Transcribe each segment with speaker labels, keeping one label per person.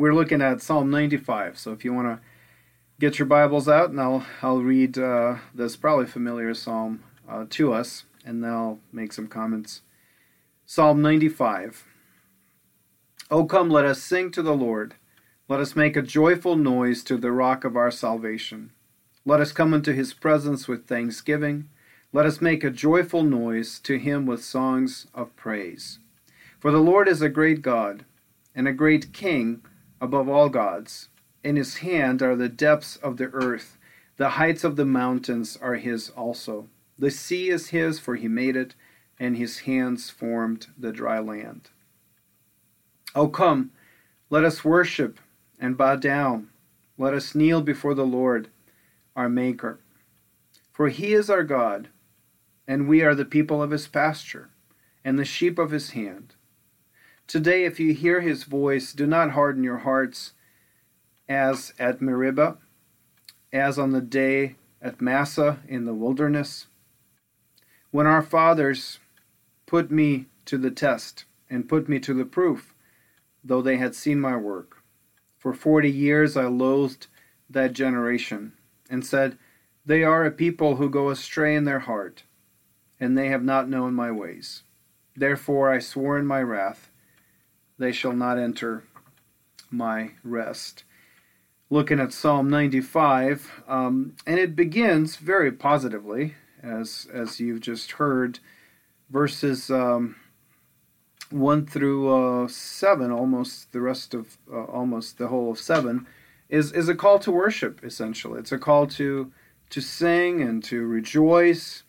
Speaker 1: we're looking at Psalm 95. So if you want to get your Bibles out, and I'll I'll read uh, this probably familiar psalm uh, to us, and then I'll make some comments. Psalm 95. Oh, come, let us sing to the Lord. Let us make a joyful noise to the rock of our salvation. Let us come into his presence with thanksgiving. Let us make a joyful noise to him with songs of praise. For the Lord is a great God, and a great King above all gods. In his hand are the depths of the earth, the heights of the mountains are his also. The sea is his, for he made it, and his hands formed the dry land. O come, let us worship and bow down. Let us kneel before the Lord, our Maker. For he is our God, and we are the people of his pasture, and the sheep of his hand. Today, if you hear his voice, do not harden your hearts as at Meribah, as on the day at Massah in the wilderness, when our fathers put me to the test and put me to the proof, though they had seen my work. For forty years I loathed that generation, and said, They are a people who go astray in their heart, and they have not known my ways. Therefore I swore in my wrath, They shall not enter my rest. Looking at Psalm 95, um, and it begins very positively, as as you've just heard, verses um, one through uh, seven, almost the rest of uh, almost the whole of seven, is is a call to worship. Essentially, it's a call to to sing and to rejoice,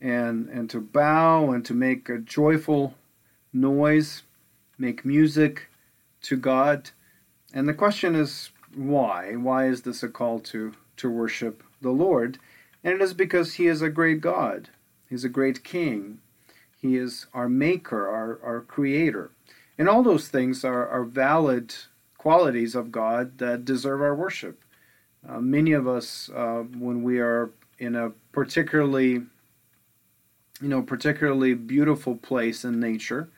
Speaker 1: and and to bow and to make a joyful noise, make music to God. And the question is why? Why is this a call to to worship the Lord? And it is because He is a great God. He's a great King. He is our maker, our, our creator. And all those things are, are valid qualities of God that deserve our worship. Uh, many of us, uh, when we are in a particularly, you know, particularly beautiful place in nature,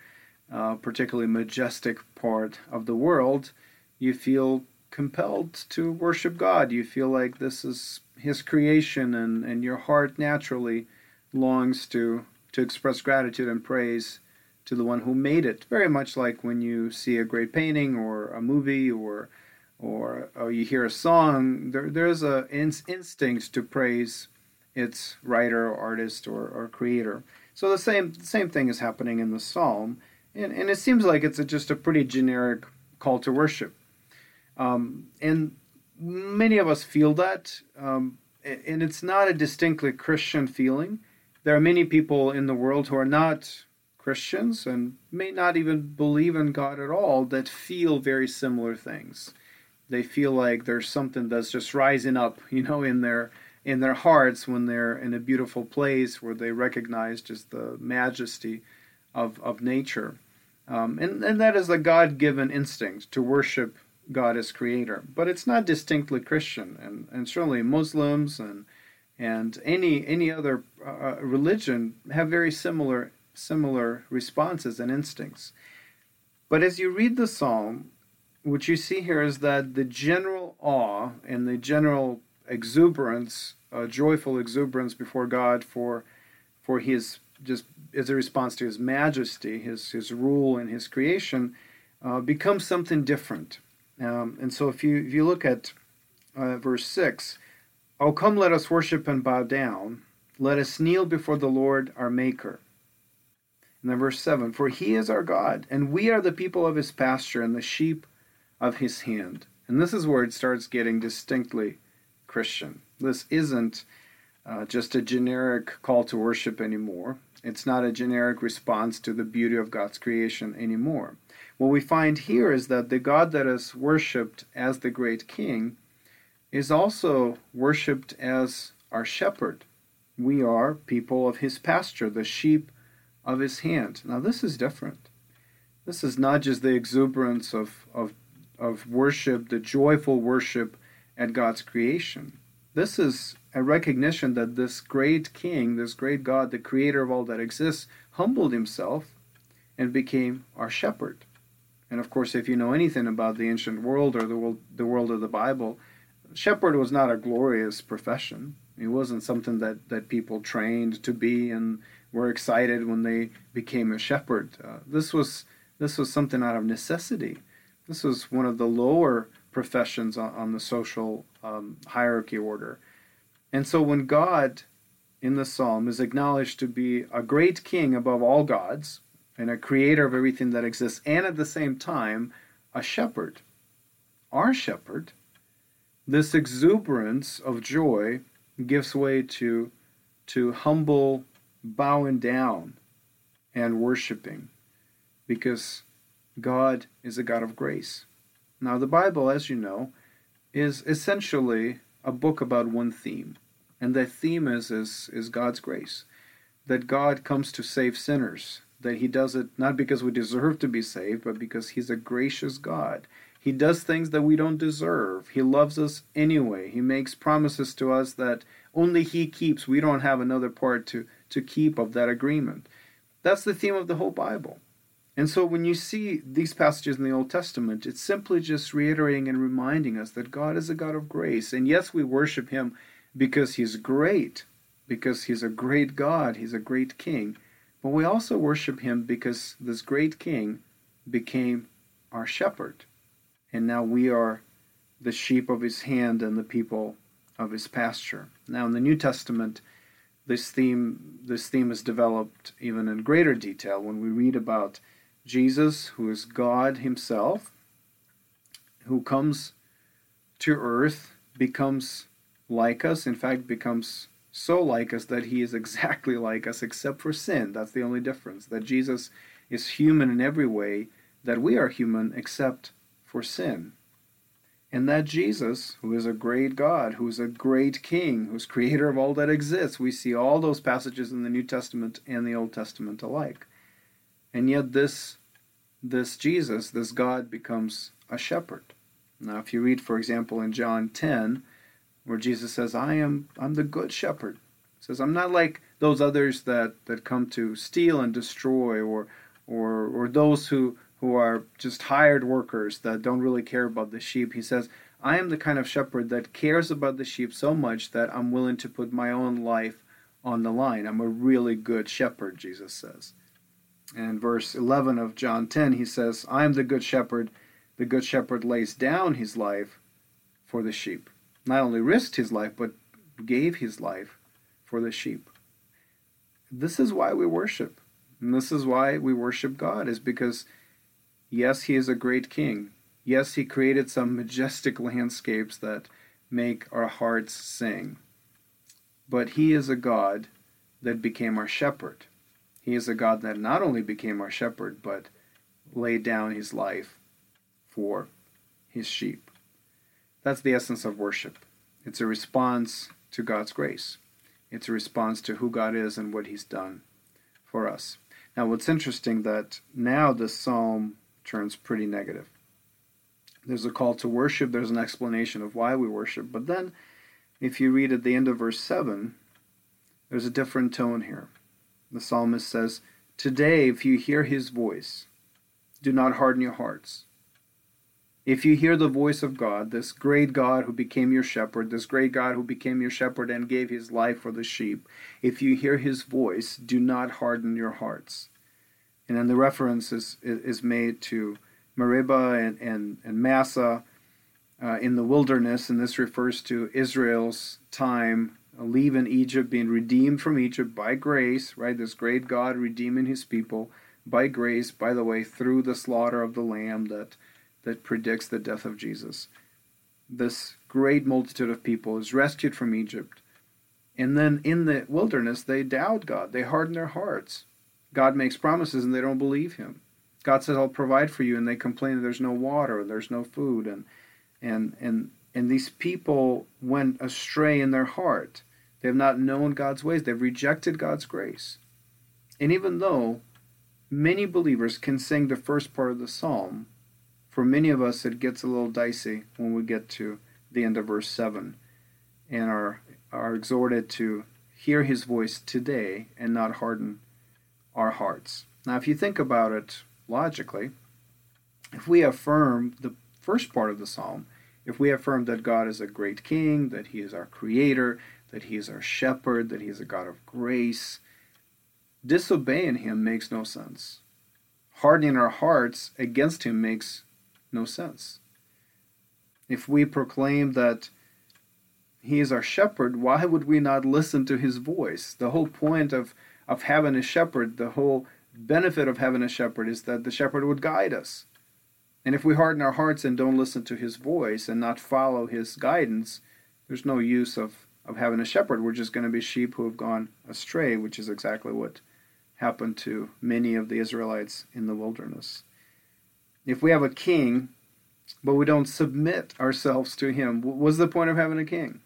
Speaker 1: uh, particularly majestic part of the world, you feel compelled to worship God. You feel like this is His creation, and, and your heart naturally longs to to express gratitude and praise to the one who made it. Very much like when you see a great painting or a movie or or, or you hear a song, there, there's a in, instinct to praise its writer, or artist, or, or creator. So the same same thing is happening in the psalm, and, and it seems like it's a, just a pretty generic call to worship. Um, and many of us feel that, um, and it's not a distinctly Christian feeling there are many people in the world who are not Christians and may not even believe in God at all that feel very similar things. They feel like there's something that's just rising up, you know, in their in their hearts when they're in a beautiful place where they recognize just the majesty of, of nature. Um, and, and that is a God given instinct to worship God as creator. But it's not distinctly Christian. And, and certainly Muslims and and any any other uh, religion have very similar similar responses and instincts. But as you read the psalm, what you see here is that the general awe and the general exuberance, uh, joyful exuberance before God for for His just as a response to His majesty, His His rule and His creation, uh, becomes something different. Um, and so if you if you look at uh, verse "Oh, come, let us worship and bow down. Let us kneel before the Lord our Maker. And then verse 7 For he is our God, and we are the people of his pasture and the sheep of his hand. And this is where it starts getting distinctly Christian. This isn't uh, just a generic call to worship anymore. It's not a generic response to the beauty of God's creation anymore. What we find here is that the God that is worshipped as the great king is also worshipped as our shepherd. We are people of his pasture, the sheep of his hand. Now, this is different. This is not just the exuberance of, of, of worship, the joyful worship at God's creation. This is a recognition that this great king, this great God, the creator of all that exists, humbled himself and became our shepherd. And of course, if you know anything about the ancient world or the world, the world of the Bible, shepherd was not a glorious profession. It wasn't something that, that people trained to be and were excited when they became a shepherd. Uh, this was this was something out of necessity. This was one of the lower professions on, on the social um, hierarchy order. And so when God in the psalm is acknowledged to be a great king above all gods and a creator of everything that exists, and at the same time, a shepherd, our shepherd, this exuberance of joy gives way to, to humble bowing down and worshiping because God is a God of grace. Now, the Bible, as you know, is essentially a book about one theme, and that theme is, is, is God's grace. That God comes to save sinners, that He does it not because we deserve to be saved, but because He's a gracious God. He does things that we don't deserve. He loves us anyway. He makes promises to us that only He keeps. We don't have another part to, to keep of that agreement. That's the theme of the whole Bible. And so when you see these passages in the Old Testament, it's simply just reiterating and reminding us that God is a God of grace. And yes, we worship Him because He's great, because He's a great God, He's a great King. But we also worship Him because this great King became our shepherd. And now we are the sheep of His hand and the people of His pasture. Now, in the New Testament, this theme this theme is developed even in greater detail when we read about Jesus, who is God Himself, who comes to earth, becomes like us, in fact, becomes so like us that He is exactly like us, except for sin. That's the only difference. That Jesus is human in every way, that we are human except for sin. And that Jesus, who is a great God, who is a great King, who's creator of all that exists, we see all those passages in the New Testament and the Old Testament alike. And yet, this, this Jesus, this God, becomes a shepherd. Now, if you read, for example, in John 10, where Jesus says, I am I'm the good shepherd. He says, I'm not like those others that, that come to steal and destroy, or, or, or those who, who are just hired workers that don't really care about the sheep. He says, I am the kind of shepherd that cares about the sheep so much that I'm willing to put my own life on the line. I'm a really good shepherd, Jesus says. And verse 11 of John 10, he says, I am the good shepherd. The good shepherd lays down his life for the sheep. Not only risked his life, but gave his life for the sheep. This is why we worship. And this is why we worship God, is because, yes, he is a great king. Yes, he created some majestic landscapes that make our hearts sing. But he is a God that became our shepherd. He is a God that not only became our shepherd, but laid down his life for his sheep. That's the essence of worship. It's a response to God's grace. It's a response to who God is and what he's done for us. Now, what's interesting that now the psalm turns pretty negative. There's a call to worship, there's an explanation of why we worship, but then if you read at the end of verse 7, there's a different tone here. The psalmist says, Today, if you hear his voice, do not harden your hearts. If you hear the voice of God, this great God who became your shepherd, this great God who became your shepherd and gave his life for the sheep, if you hear his voice, do not harden your hearts. And then the reference is, is made to Meribah and, and, and Massah uh, in the wilderness, and this refers to Israel's time Uh, leaving Egypt, being redeemed from Egypt by grace, right? This great God redeeming his people by grace, by the way, through the slaughter of the lamb that, that predicts the death of Jesus. This great multitude of people is rescued from Egypt. And then in the wilderness, they doubt God. They harden their hearts. God makes promises and they don't believe him. God says, I'll provide for you, and they complain that there's no water, there's no food, and and and and these people went astray in their heart. They have not known God's ways. They've rejected God's grace. And even though many believers can sing the first part of the psalm, for many of us it gets a little dicey when we get to the end of verse 7 and are, are exhorted to hear his voice today and not harden our hearts. Now, if you think about it logically, if we affirm the first part of the psalm, if we affirm that God is a great king, that he is our creator, that he is our shepherd, that he is a God of grace, disobeying him makes no sense. Hardening our hearts against him makes no sense. If we proclaim that he is our shepherd, why would we not listen to his voice? The whole point of, of having a shepherd, the whole benefit of having a shepherd is that the shepherd would guide us. And if we harden our hearts and don't listen to his voice and not follow his guidance, there's no use of, of having a shepherd. We're just going to be sheep who have gone astray, which is exactly what happened to many of the Israelites in the wilderness. If we have a king, but we don't submit ourselves to him, what's the point of having a king?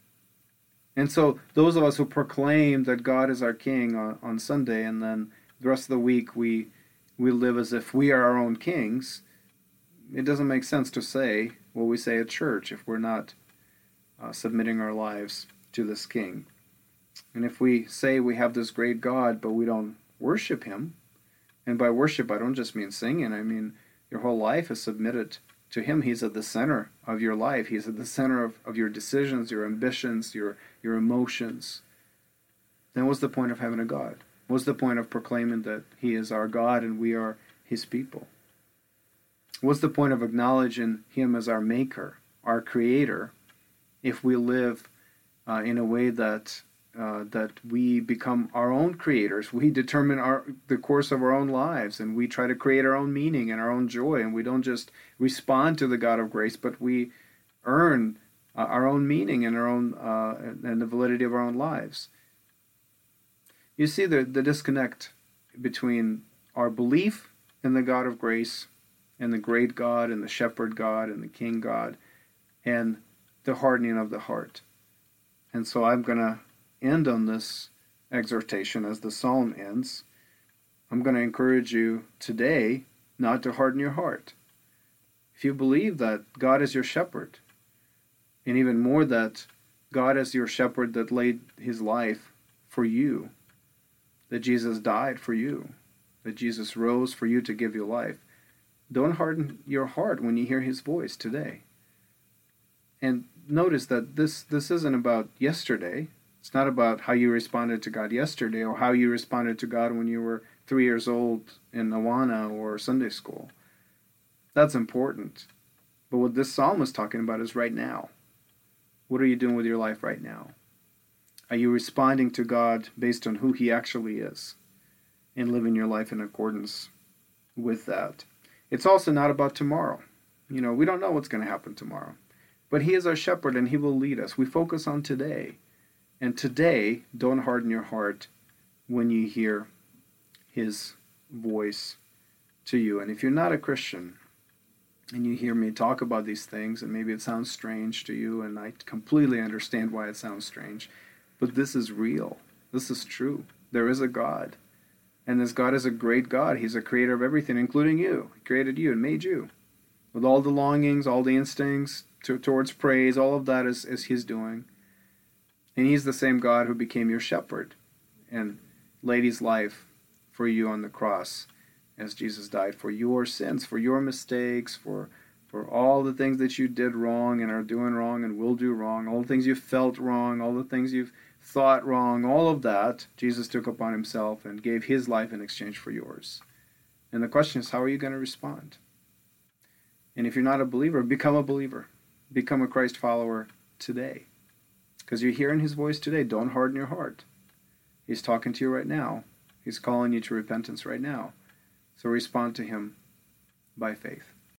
Speaker 1: And so, those of us who proclaim that God is our king on, on Sunday, and then the rest of the week we we live as if we are our own kings, it doesn't make sense to say what we say at church if we're not uh, submitting our lives to this king. And if we say we have this great God, but we don't worship him, and by worship I don't just mean singing, I mean your whole life is submitted to him. He's at the center of your life. He's at the center of, of your decisions, your ambitions, your your emotions. Then what's the point of having a God? What's the point of proclaiming that he is our God and we are his people? What's the point of acknowledging him as our maker, our creator, if we live uh, in a way that uh, that we become our own creators. We determine our the course of our own lives, and we try to create our own meaning and our own joy. And we don't just respond to the God of grace, but we earn uh, our own meaning and our own uh, and the validity of our own lives. You see the the disconnect between our belief in the God of grace and the great God and the shepherd God and the king God and the hardening of the heart. And so I'm going to end on this exhortation as the psalm ends. I'm going to encourage you today not to harden your heart. If you believe that God is your shepherd, and even more that God is your shepherd that laid his life for you, that Jesus died for you, that Jesus rose for you to give you life, don't harden your heart when you hear his voice today. And notice that this this isn't about yesterday. It's not about how you responded to God yesterday or how you responded to God when you were three years old in Awana or Sunday school. That's important. But what this psalm is talking about is right now. What are you doing with your life right now? Are you responding to God based on who He actually is and living your life in accordance with that? It's also not about tomorrow. You know, we don't know what's going to happen tomorrow. But He is our shepherd and He will lead us. We focus on today. And today, don't harden your heart when you hear His voice to you. And if you're not a Christian and you hear me talk about these things, and maybe it sounds strange to you, and I completely understand why it sounds strange, but this is real. This is true. There is a God. And this God is a great God. He's a creator of everything, including you. He created you and made you. With all the longings, all the instincts to, towards praise, all of that is, is His doing. And He's the same God who became your shepherd and laid His life for you on the cross as Jesus died for your sins, for your mistakes, for for all the things that you did wrong and are doing wrong and will do wrong, all the things you felt wrong, all the things you've thought wrong, all of that, Jesus took upon himself and gave his life in exchange for yours. And the question is, how are you going to respond? And if you're not a believer, become a believer. Become a Christ follower today. Because you're hearing his voice today. Don't harden your heart. He's talking to you right now. He's calling you to repentance right now. So respond to him by faith.